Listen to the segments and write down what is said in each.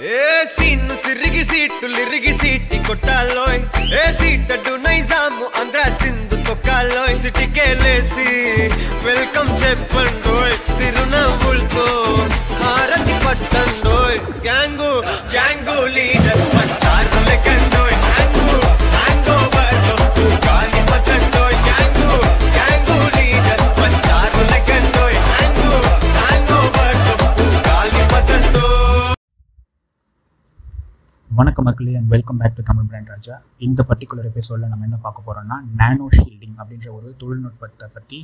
ఏ సీన్ను సిరిగి సీట్లు లిరిగి సీటి కొట్టాలోయ్. ఏ సీటడ్డు నైజాము ఆంధ్ర సింధు తొక్కాలోయ్. సిటికేలేసి వెల్కమ్ చెప్పండోయ్. సిరునవ్వులతో హారతి పట్టండోయ్. గ్యాంగు గ్యాంగు లీడర్ పంచారు లెక్కండోయ్ வணக்கம் மக்களே and welcome back to Tamil brand Raja. இந்த பர்டிகுலர் எபிசோடில் நம்ம என்ன பார்க்க போகிறோம்னா நானோ ஷீல்டிங் அப்படின்ற ஒரு தொழில்நுட்பத்தை பற்றி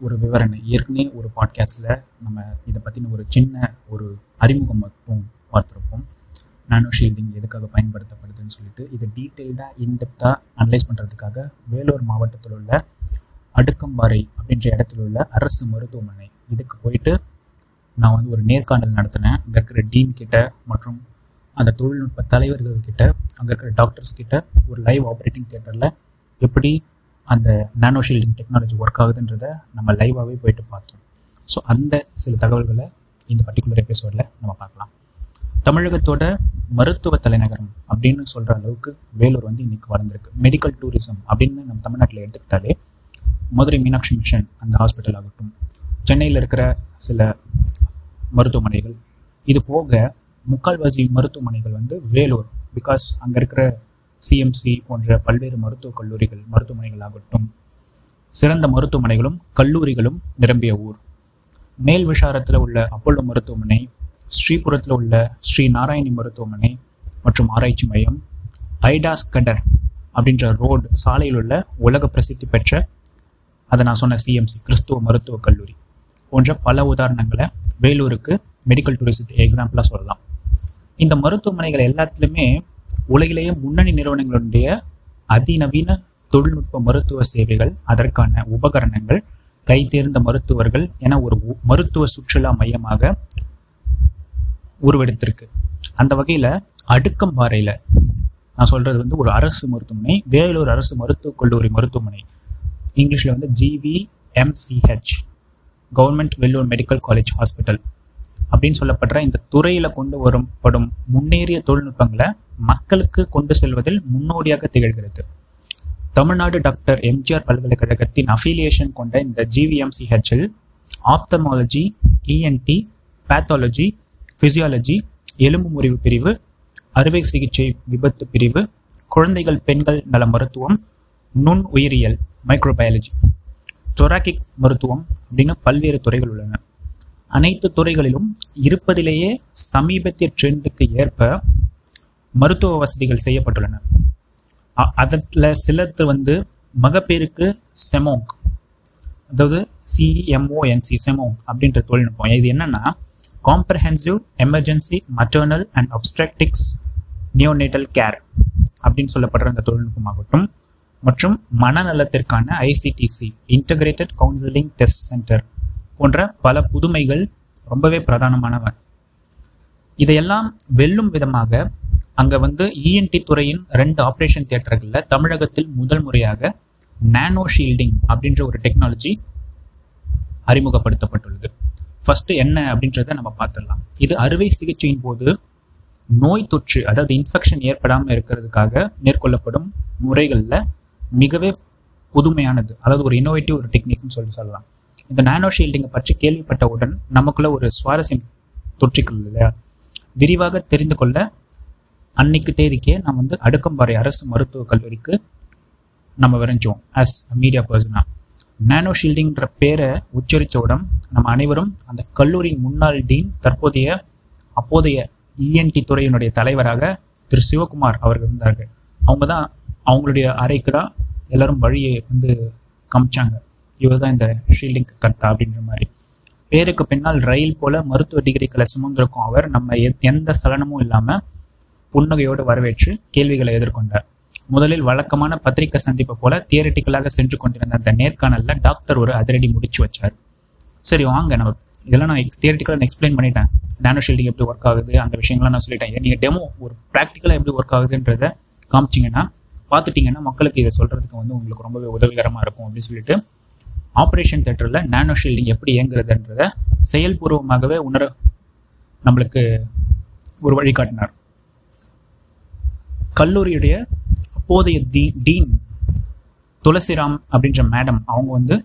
ஒரு விவரணை. ஏற்கனவே ஒரு பாட்காஸ்ட்டில் நம்ம இதை பற்றின ஒரு சின்ன ஒரு அறிமுகம் மட்டும் பார்த்துருப்போம். நானோ ஷீல்டிங் எதுக்காக பயன்படுத்தப்படுதுன்னு சொல்லிட்டு இது டீட்டெயில்டாக இன்டெப்த்தாக அனலைஸ் பண்ணுறதுக்காக வேலூர் மாவட்டத்தில் உள்ள அடுக்கம்பாறை அப்படின்ற இடத்துல உள்ள அரசு மருத்துவமனை. இதுக்கு போயிட்டு நான் வந்து ஒரு நேர்காணல் நடத்தினேன். அங்கே இருக்கிற டீன் கிட்ட மற்றும் அந்த தொழில்நுட்ப தலைவர்கள்கிட்ட அங்கே இருக்கிற டாக்டர்ஸ் கிட்ட ஒரு லைவ் ஆப்ரேட்டிங் தியேட்டரில் எப்படி அந்த நானோ ஷீல்டிங் டெக்னாலஜி ஒர்க் ஆகுதுன்றதை நம்ம லைவாகவே போயிட்டு பார்த்தோம். ஸோ அந்த சில தகவல்களை இந்த பர்டிகுலர் எபிசோடில் நம்ம பார்க்கலாம். தமிழகத்தோட மருத்துவ தலைநகரம் அப்படின்னு சொல்கிற அளவுக்கு வேலூர் வந்து இன்னைக்கு வளர்ந்துருக்கு. மெடிக்கல் டூரிசம் அப்படின்னு நம்ம தமிழ்நாட்டில் எடுத்துக்கிட்டாலே மதுரை மீனாட்சி மிஷன் அந்த ஹாஸ்பிட்டல் ஆகட்டும். சென்னையில் இருக்கிற சில மருத்துவமனைகள். இது போக முக்கால்வாசி மருத்துவமனைகள் வந்து வேலூர் பிகாஸ் அங்கே இருக்கிற சிஎம்சி போன்ற பல்வேறு மருத்துவக் கல்லூரிகள் மருத்துவமனைகள் ஆகட்டும். சிறந்த மருத்துவமனைகளும் கல்லூரிகளும் நிரம்பிய ஊர். மேல் விஷாரத்தில் உள்ள அப்பல்லோ மருத்துவமனை ஸ்ரீபுரத்தில் உள்ள ஸ்ரீ நாராயணி மருத்துவமனை மற்றும் ஆராய்ச்சி மையம் ஐடாஸ் கடர் அப்படின்ற ரோடு சாலையில் உள்ள உலக பிரசித்தி பெற்ற அதை நான் சொன்ன சிஎம்சி கிறிஸ்துவ மருத்துவக் கல்லூரி போன்ற பல உதாரணங்களை வேலூருக்கு மெடிக்கல் டூரிசத்தை எக்ஸாம்பிளாக சொல்லலாம். இந்த மருத்துவமனைகள் எல்லாத்துலேயுமே உலகிலேயே முன்னணி நிறுவனங்களுடைய அதிநவீன தொழில்நுட்ப மருத்துவ சேவைகள் அதற்கான உபகரணங்கள் கைதேர்ந்த மருத்துவர்கள் என ஒரு மருத்துவ சுற்றுலா மையமாக உருவெடுத்திருக்கு. அந்த வகையில் அடுக்கம்பாறையில் நான் சொல்கிறது வந்து ஒரு அரசு மருத்துவமனை வேலூர் அரசு மருத்துவக் கல்லூரி மருத்துவமனை. இங்கிலீஷில் வந்து GVMCH government Vellore medical college hospital அப்படின்னு சொல்லப்படுற இந்த துறையில் கொண்டு வரப்படும் முன்னேறிய தொழில்நுட்பங்களை மக்களுக்கு கொண்டு செல்வதில் முன்னோடியாக திகழ்கிறது. தமிழ்நாடு டாக்டர் எம்ஜிஆர் பல்கலைக்கழகத்தின் அஃபிலியேஷன் கொண்ட இந்த ஜிவிஎம்சிஹெச்சில் ஆப்தமாலஜி இஎன்டி பேத்தாலஜி ஃபிசியாலஜி எலும்பு முறிவு பிரிவு அறுவை சிகிச்சை விபத்து பிரிவு குழந்தைகள் பெண்கள் நல மருத்துவம் நுண் உயிரியல் மைக்ரோபயாலஜி தொராக்கிக் மருத்துவம் அப்படின்னு பல்வேறு துறைகள் உள்ளன. அனைத்து துறைகளிலும் இருப்பதிலேயே சமீபத்திய ட்ரெண்டுக்கு ஏற்ப மருத்துவ வசதிகள் செய்யப்பட்டுள்ளன. அதில் சிலது வந்து மகப்பேருக்கு செமோங் அதாவது சிஎம்ஓஎன்சி செமோங் அப்படின்ற தொழில்நுட்பம். இது என்னன்னா comprehensive emergency maternal and obstetrics neonatal care அப்படின்னு சொல்லப்படுற அந்த தொழில்நுட்பமாகட்டும் மற்றும் மனநலத்திற்கான ICTC integrated counselling test centre போன்ற பல புதுமைகள் ரொம்பவே பிரதானமானவை. இதையெல்லாம் வெல்லும் விதமாக அங்கே வந்து இஎன்டி துறையின் ரெண்டு ஆப்ரேஷன் தியேட்டர்களில் தமிழகத்தில் முதல் முறையாக நானோ ஷீல்டிங் அப்படின்ற ஒரு டெக்னாலஜி அறிமுகப்படுத்தப்பட்டுள்ளது. ஃபஸ்ட்டு என்ன அப்படின்றத நம்ம பார்த்துடலாம். இது அறுவை சிகிச்சையின் போது நோய் தொற்று அதாவது இன்ஃபெக்ஷன் ஏற்படாமல் இருக்கிறதுக்காக மேற்கொள்ளப்படும் முறைகளில் மிகவே புதுமையானது. அதாவது ஒரு இன்னோவேட்டிவ் ஒரு டெக்னிக்னு சொல்லி சொல்லலாம். இந்த நானோ ஷீல்டிங்கை பற்றி கேள்விப்பட்டவுடன் நமக்குள்ள ஒரு சுவாரஸ்யம் தொற்றிக்கொள்ள இல்லையா? விரிவாக தெரிந்து கொள்ள அன்னைக்கு தேதிக்கே நான் வந்து அடுக்கம்பாறை அரசு மருத்துவக் கல்லூரிக்கு நம்ம விரைஞ்சோம் ஆஸ் மீடியா பர்சனாக நானோ ஷீல்டிங்ன்ற பேரை உச்சரித்தவுடன் நம்ம அனைவரும் அந்த கல்லூரியின் முன்னாள் டீன் தற்போதைய அப்போதைய இஎன்டி துறையினுடைய தலைவராக திரு சிவகுமார் அவர்கள் இருந்தார்கள். அவங்க தான் அவங்களுடைய அறைக்கு தான் எல்லாரும் வழியை வந்து காமிச்சாங்க. இவர் தான் இந்த ஷீல்டிங் கர்த்தா அப்படின்ற மாதிரி. பேருக்கு பின்னால் ரயில் போல மருத்துவ டிகிரிகளை சுமந்திருக்கும் அவர் நம்ம எந்த சலனமும் இல்லாமல் புன்னகையோடு வரவேற்று கேள்விகளை எதிர்கொண்டார். முதலில் வழக்கமான பத்திரிகை சந்திப்பை போல தியரிட்டிக்கலாக சென்று கொண்டிருந்த அந்த நேர்காணலில் டாக்டர் ஒரு அதிரடி முடிச்சு வச்சார். சரி வாங்க நம்ம இதெல்லாம் நான் தியரிட்டிக்கலாக எக்ஸ்பிளைன் பண்ணிட்டேன். நானோ ஷீல்டிங் எப்படி ஒர்க் ஆகுது அந்த விஷயங்கள்லாம் நான் சொல்லிட்டேன். நீங்கள் டெமோ ஒரு ப்ராக்டிக்கலாக எப்படி ஒர்க் ஆகுதுன்றத காமிச்சிங்கன்னா பார்த்துட்டிங்கன்னா மக்களுக்கு இதை சொல்கிறதுக்கு வந்து உங்களுக்கு ரொம்பவே உதவிகரமாக இருக்கும் அப்படின்னு சொல்லிட்டு ஆப்ரேஷன் தேட்டரில் நானோ ஷீல்டிங் எப்படி இயங்குறதுன்றத செயல்பூர்வமாகவே உணர நம்மளுக்கு ஒரு வழிகாட்டினார் கல்லூரியுடைய அப்போதைய தி டீன் துளசிராம் அப்படின்ற மேடம் அவங்க வந்து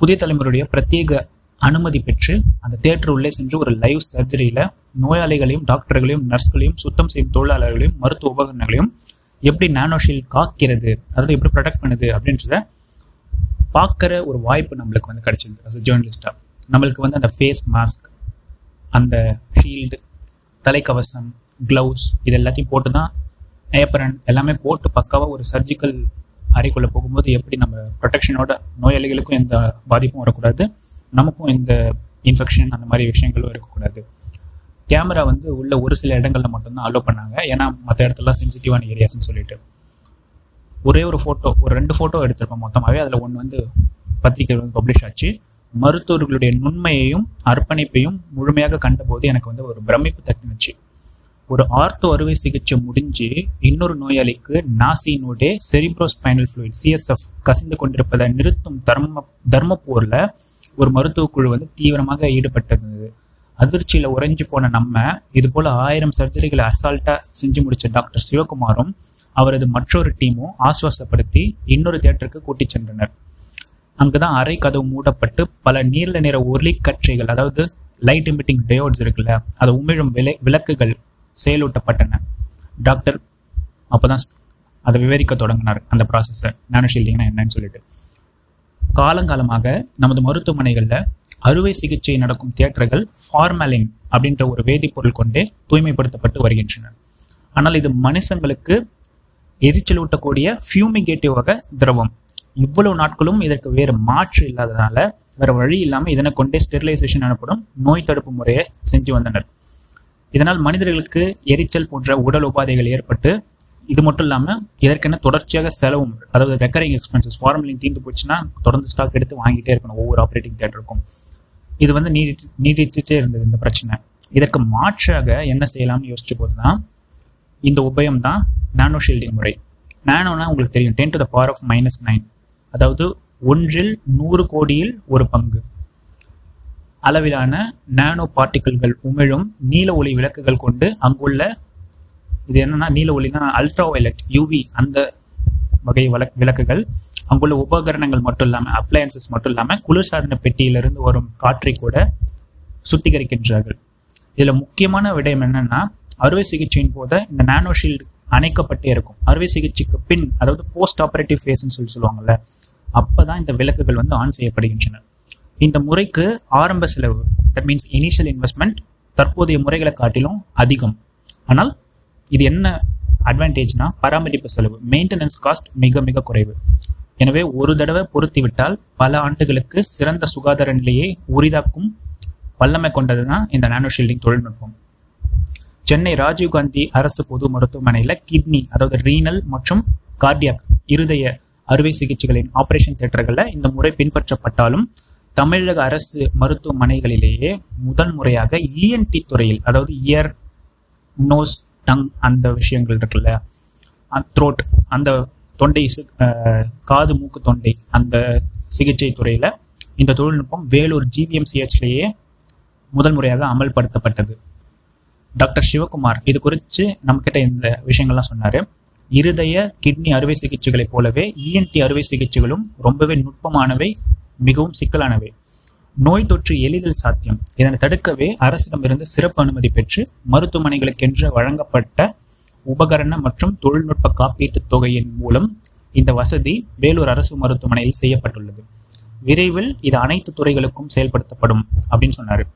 புதிய தலைமுறையுடைய பிரத்யேக அனுமதி பெற்று அந்த தேட்டர் உள்ளே சென்று ஒரு லைவ் சர்ஜரியில் நோயாளிகளையும் டாக்டர்களையும் நர்ஸ்களையும் சுத்தம் செய்யும் தொழிலாளர்களையும் மருத்துவ உபகரணங்களையும் எப்படி நானோஷீல் காக்கிறது அதாவது எப்படி ப்ரொடெக்ட் பண்ணுது அப்படின்றத பார்க்குற ஒரு வாய்ப்பு நம்மளுக்கு வந்து கிடைச்சிருது அஸ் ஜேர்னலிஸ்டாக நம்மளுக்கு வந்து அந்த ஃபேஸ் மாஸ்க் அந்த ஷீல்டு தலைக்கவசம் க்ளவுஸ் இது எல்லாத்தையும் போட்டு தான் ஏப்பரன் எல்லாமே போட்டு பக்காவாக ஒரு சர்ஜிக்கல் அறைக்குள்ளே போகும்போது எப்படி நம்ம ப்ரொடெக்ஷனோட நோயாளிகளுக்கும் எந்த பாதிப்பும் வரக்கூடாது. நமக்கும் எந்த இன்ஃபெக்ஷன் அந்த மாதிரி விஷயங்களும் இருக்கக்கூடாது. கேமரா வந்து உள்ள ஒரு சில இடங்களில் மட்டும்தான் அலோவ் பண்ணாங்க. ஏன்னா மற்ற இடத்துலலாம் சென்சிட்டிவான ஏரியாஸ்னு சொல்லிட்டு. ஒரே ஒரு ஃபோட்டோ ஒரு ரெண்டு ஃபோட்டோ எடுத்திருப்போம் மொத்தமாகவே அதில் ஒன்று வந்து பத்திரிகை வந்து பப்ளிஷ் ஆச்சு. மருத்துவர்களுடைய நுண்மையையும் அர்ப்பணிப்பையும் முழுமையாக கண்டபோது எனக்கு வந்து ஒரு பிரமிப்பு தட்டினுச்சு ஒரு ஆர்த்தோ அறுவை சிகிச்சை முடிஞ்சு இன்னொரு நோயாளிக்கு நாசினோடே செரிப்ரோஸ்பைனல் ஃப்ளூயிட் சிஎஸ்எஃப் கசிந்து கொண்டிருப்பதை நிறுத்தும் தர்ம தர்மப்போரில் ஒரு மருத்துவ குழு வந்து தீவிரமாக ஈடுபட்டிருந்தது அதிர்ச்சியில் உறைஞ்சு போன நம்ம இது போல் ஆயிரம் சர்ஜரிகளை அசால்ட்டாக செஞ்சு முடித்த டாக்டர் சிவகுமாரும் அவரது மற்றொரு டீமும் ஆசுவாசப்படுத்தி இன்னொரு தியேட்டருக்கு கூட்டிச் சென்றனர். அங்குதான் அறை கதவு மூடப்பட்டு பல நீல நிற ஒலிக்கற்றைகள் அதாவது லைட் எமிட்டிங் டயோட்ஸ் இருக்குல்ல அதை உமிழும் விலை விளக்குகள் செயலூட்டப்பட்டன. டாக்டர் அப்போதான் அதை விவரிக்க தொடங்கினார் அந்த ப்ராசஸை நானோஷீல்டிங்னா என்னன்னு சொல்லிட்டு. காலங்காலமாக நமது மருத்துவமனைகளில் அறுவை சிகிச்சை நடக்கும் தியேட்டர்கள் ஃபார்மலின் அப்படின்ற ஒரு வேதிப்பொருள் கொண்டே தூய்மைப்படுத்தப்பட்டு வருகின்றன. ஆனால் இது மனுஷங்களுக்கு எரிச்சல் ஊட்டக்கூடிய ஃபியூமிகேட்டிவ் வகை திரவம். இவ்வளவு நாட்களும் இதற்கு வேறு மாற்று இல்லாததால வேற வழி இல்லாமல் இதனை கொண்டே ஸ்டெரிலைசேஷன் எனப்படும் நோய் தடுப்பு முறையை செஞ்சு வந்தனர். இதனால் மனிதர்களுக்கு எரிச்சல் போன்ற உடல் உபாதைகள் ஏற்பட்டு இது மட்டும் இல்லாமல் இதற்கென தொடர்ச்சியாக செலவும் அதாவது ரெக்கரிங் எக்ஸ்பென்சஸ் ஃபார்மலின் தீர்ந்து போச்சுன்னா தொடர்ந்து ஸ்டாக் எடுத்து வாங்கிட்டே இருக்கணும் ஒவ்வொரு ஆப்ரேட்டிங் தேட்டருக்கும் இது வந்து நீடி நீடிச்சுட்டே இருந்தது இந்த பிரச்சனை. இதற்கு மாற்றாக என்ன செய்யலாம்னு யோசிச்ச போது தான் இந்த உபயம் தான் நானோ ஷீல்டிங் முறை. நானோனா உங்களுக்கு தெரியும். Ten to the power of minus nine அதாவது ஒன்றில் நூறு கோடியில் ஒரு பங்கு. அளவிலான நானோ பார்ட்டிகிள்கள் உமிழும் நீல ஒளி விளக்குகள் கொண்டு அங்குள்ள இது என்னன்னா நீல ஒளினா அல்ட்ரா வயலட் யூவி அந்த வகை வழக் விளக்குகள். அங்குள்ள உபகரணங்கள் மட்டும் இல்லாமல் அப்ளையன்சஸ் மட்டும் இல்லாமல் குளிர்சாதன பெட்டியிலிருந்து வரும் காற்றை கூட சுத்திகரிக்கின்றார்கள். இதில் முக்கியமான விடயம் என்னன்னா அறுவை சிகிச்சையின் போது இந்த நானோ ஷீல்டு அணைக்கப்பட்டே இருக்கும். அறுவை சிகிச்சைக்கு பின் அதாவது போஸ்ட் ஆப்ரேட்டிவ் ஃபேஸ்ன்னு சொல்லி சொல்லுவாங்கல்ல அப்பதான் இந்த விளக்குகள் வந்து ஆன் செய்யப்படுகின்றன. இந்த முறைக்கு ஆரம்ப செலவு தட் மீன்ஸ் இனிஷியல் இன்வெஸ்ட்மெண்ட் தற்போதைய முறைகளை காட்டிலும் அதிகம். ஆனால் இது என்ன அட்வான்டேஜ்னா பராமரிப்பு செலவு மெயின்டெனன்ஸ் காஸ்ட் மிக மிக குறைவு. எனவே ஒரு தடவை பொருத்தி விட்டால் பல ஆண்டுகளுக்கு சிறந்த சுகாதார நிலையை உரிதாக்கும் வல்லமை கொண்டது தான் இந்த நானோ ஷீல்டிங் தொழில்நுட்பம். சென்னை ராஜீவ்காந்தி அரசு பொது மருத்துவமனையில் கிட்னி அதாவது ரீனல் மற்றும் கார்டியாக் இருதய அறுவை சிகிச்சைகளின் ஆபரேஷன் தியேட்டர்களில் இந்த முறை பின்பற்றப்பட்டாலும் தமிழக அரசு மருத்துவமனைகளிலேயே முதல் முறையாக இஎன்டி துறையில் அதாவது இயர் நோஸ் டங் அந்த விஷயங்கள் இருக்குல்ல த்ரோட் அந்த தொண்டை காது மூக்கு தொண்டை அந்த சிகிச்சை துறையில் இந்த தொழில்நுட்பம் வேலூர் ஜிவிஎம்சிஹெச்லேயே முதல் முறையாக அமல்படுத்தப்பட்டது. டாக்டர் சிவகுமார். இது குறித்து நம்மக்கிட்ட இந்த விஷயங்கள்லாம் சொன்னார். இருதய கிட்னி அறுவை சிகிச்சைகளைப் போலவே இஎன்டி அறுவை சிகிச்சைகளும் ரொம்பவே நுட்பமானவை மிகவும் சிக்கலானவை. நோய் தொற்று எளிதில் சாத்தியம். இதனை தடுக்கவே அரசிடமிருந்து சிறப்பு அனுமதி பெற்று மருத்துவமனைகளுக்கென்று வழங்கப்பட்ட உபகரண மற்றும் தொழில்நுட்ப காப்பீட்டுத் தொகையின் மூலம் இந்த வசதி வேலூர் அரசு மருத்துவமனையில் செய்யப்பட்டுள்ளது. விரைவில் இது அனைத்து துறைகளுக்கும் செயல்படுத்தப்படும் அப்படின்னு சொன்னார்.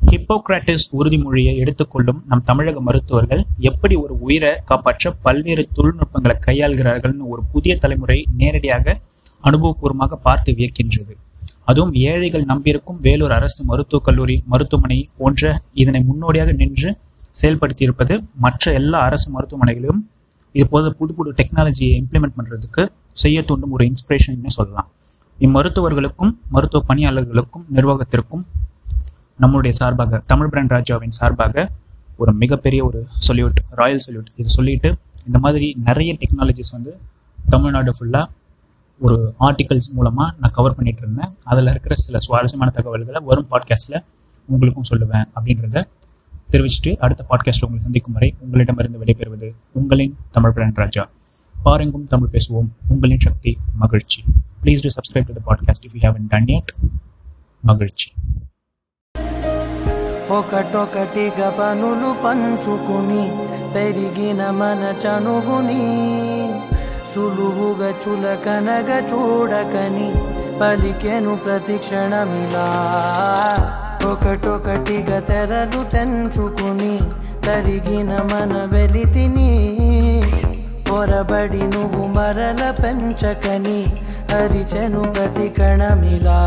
ஹிப்போக்ராட்டிஸ் உறுதிமொழியை எடுத்துக்கொள்ளும் நம் தமிழக மருத்துவர்கள் எப்படி ஒரு உயிரை காப்பாற்ற பல்வேறு தொழில்நுட்பங்களை கையாள்கிறார்கள்னு ஒரு புதிய தலைமுறை நேரடியாக அனுபவபூர்வமாக பார்த்து வியக்கின்றது. அதுவும் ஏழைகள் நம்பியிருக்கும் வேலூர் அரசு மருத்துவக் கல்லூரி மருத்துவமனை போன்ற இதனை முன்னோடியாக நின்று செயல்படுத்தியிருப்பது மற்ற எல்லா அரசு மருத்துவமனைகளிலும் இது போல புது புது டெக்னாலஜியை இம்ப்ளிமெண்ட் பண்ணுறதுக்கு செய்ய தூண்டும் ஒரு இன்ஸ்பிரேஷன் சொல்லலாம். இம்மருத்துவர்களுக்கும் மருத்துவ பணியாளர்களுக்கும் நிர்வாகத்திற்கும் நம்மளுடைய சார்பாக தமிழ் பிராண்ட் ராஜாவின் சார்பாக ஒரு மிகப்பெரிய ஒரு சொல்யூட் ராயல் சொல்யூட் இது சொல்லிட்டு இந்த மாதிரி நிறைய டெக்னாலஜிஸ் வந்து தமிழ்நாடு ஃபுல்லாக ஒரு ஆர்டிகல்ஸ் மூலமாக நான் கவர் பண்ணிட்டு இருந்தேன். அதில் இருக்கிற சில சுவாரஸ்யமான தகவல்களை வரும் பாட்காஸ்ட்டில் உங்களுக்கும் சொல்லுவேன் அப்படின்றத தெரிவிச்சுட்டு அடுத்த பாட்காஸ்ட்டில் உங்களை சந்திக்கும் வரை உங்களிடமிருந்து விடைபெறுவது உங்களின் தமிழ் பிராண்ட் ராஜா. பாருங்கும் தமிழ் பேசுவோம். உங்களின் சக்தி மகிழ்ச்சி. Please do subscribe to the podcast if you have done it மகிழ்ச்சி. ఒకటొకటిగా పనులు పంచుకుని పెరిగిన మన చనువుని సులువుగా చులకనగా చూడకని పలికెను ప్రతిక్షణమిలా ఒకటొకటిగా తెరలు తెంచుకుని తరిగిన మన వెలితిని పొరబడి నువ్వు మరల పెంచకని అరిచెను ప్రతి కణమిలా